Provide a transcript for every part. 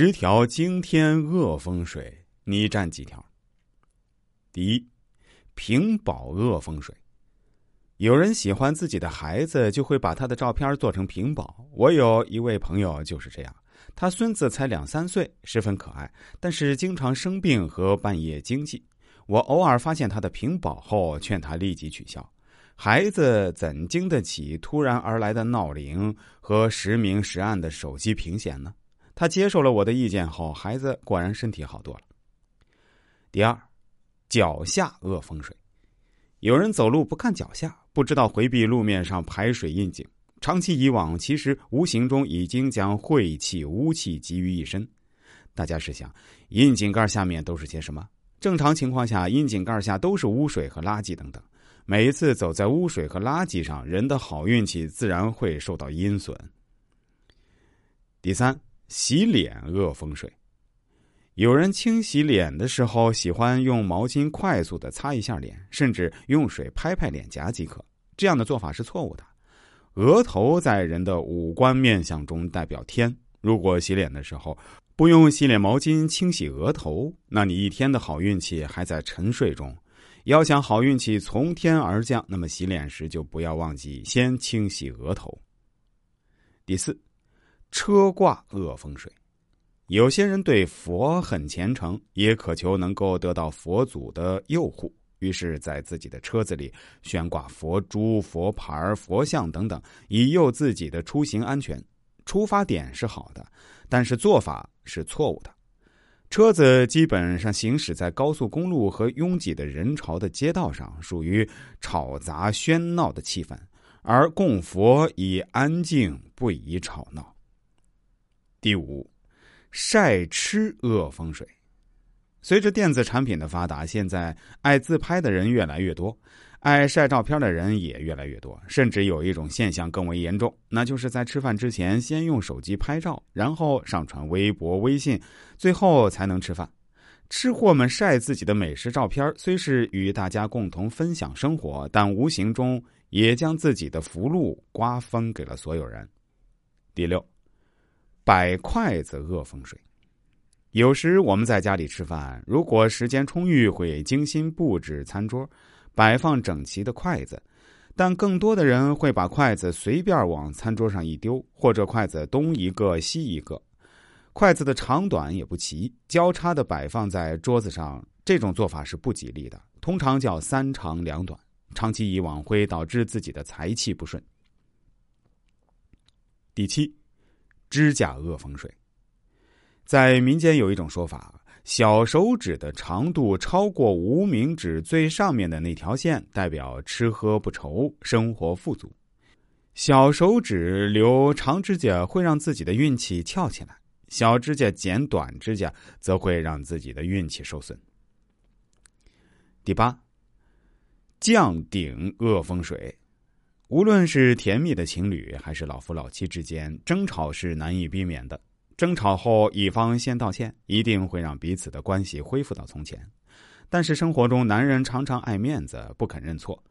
十条惊天恶风水，你占几条？第一，屏保恶风水。有人喜欢自己的孩子，就会把他的照片做成屏保。我有一位朋友就是这样，他孙子才两三岁，十分可爱，但是经常生病和半夜惊悸。我偶尔发现他的屏保后，劝他立即取消。孩子怎经得起突然而来的闹铃和时明时暗的手机屏显呢？他接受了我的意见后，孩子果然身体好多了。第二，脚下恶风水，有人走路不看脚下，不知道回避路面上排水印井，长期以往，其实无形中已经将晦气、污气集于一身。大家试想，窨井盖下面都是些什么？正常情况下，窨井盖下都是污水和垃圾等等。每一次走在污水和垃圾上，人的好运气自然会受到阴损。第三。洗脸恶风水，有人清洗脸的时候喜欢用毛巾快速的擦一下脸，甚至用水拍拍脸颊即可。这样的做法是错误的。额头在人的五官面相中代表天，如果洗脸的时候不用洗脸毛巾清洗额头，那你一天的好运气还在沉睡中。要想好运气从天而降，那么洗脸时就不要忘记先清洗额头。第四。车挂恶风水，有些人对佛很虔诚，也渴求能够得到佛祖的佑护，于是，在自己的车子里悬挂佛珠、佛牌、佛像等等，以佑自己的出行安全。出发点是好的，但是做法是错误的。车子基本上行驶在高速公路和拥挤的人潮的街道上，属于吵杂喧闹的气氛，而供佛以安静，不宜吵闹。第五，晒吃恶风水。随着电子产品的发达，现在爱自拍的人越来越多，爱晒照片的人也越来越多。甚至有一种现象更为严重，那就是在吃饭之前先用手机拍照，然后上传微博、微信，最后才能吃饭。吃货们晒自己的美食照片，虽是与大家共同分享生活，但无形中也将自己的福禄瓜分给了所有人。第六。摆筷子恶风水，有时我们在家里吃饭，如果时间充裕，会精心布置餐桌，摆放整齐的筷子；但更多的人会把筷子随便往餐桌上一丢，或者筷子东一个西一个，筷子的长短也不齐，交叉的摆放在桌子上，这种做法是不吉利的，通常叫三长两短，长期以往会导致自己的财气不顺。第七。指甲恶风水，在民间有一种说法：小手指的长度超过无名指最上面的那条线，代表吃喝不愁，生活富足；小手指留长指甲会让自己的运气翘起来，小指甲剪短指甲则会让自己的运气受损。第八，降顶恶风水。无论是甜蜜的情侣，还是老夫老妻之间，争吵是难以避免的。争吵后，一方先道歉，一定会让彼此的关系恢复到从前。但是生活中，男人常常爱面子，不肯认错。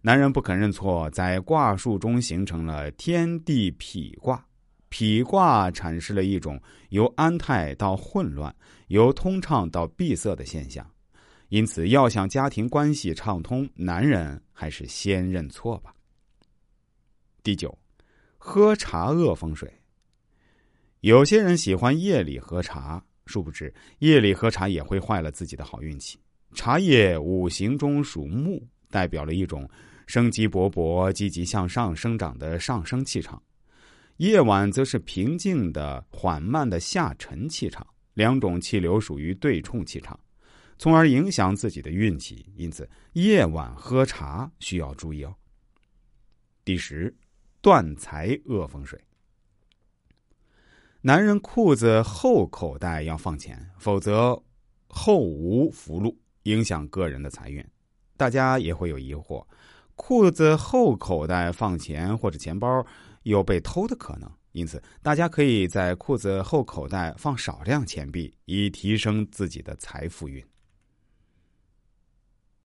男人不肯认错，在卦术中形成了天地痞卦。痞卦阐释了一种由安泰到混乱，由通畅到闭塞的现象。因此，要想家庭关系畅通，男人还是先认错吧。第九，喝茶恶风水。有些人喜欢夜里喝茶，殊不知夜里喝茶也会坏了自己的好运气。茶叶五行中属木，代表了一种生机勃勃、积极向上生长的上升气场；夜晚则是平静的、缓慢的下沉气场。两种气流属于对冲气场，从而影响自己的运气。因此，夜晚喝茶需要注意哦。第十。断财恶风水。男人裤子后口袋要放钱，否则后无福禄，影响个人的财运。大家也会有疑惑：裤子后口袋放钱或者钱包有被偷的可能，因此大家可以在裤子后口袋放少量钱币，以提升自己的财富运。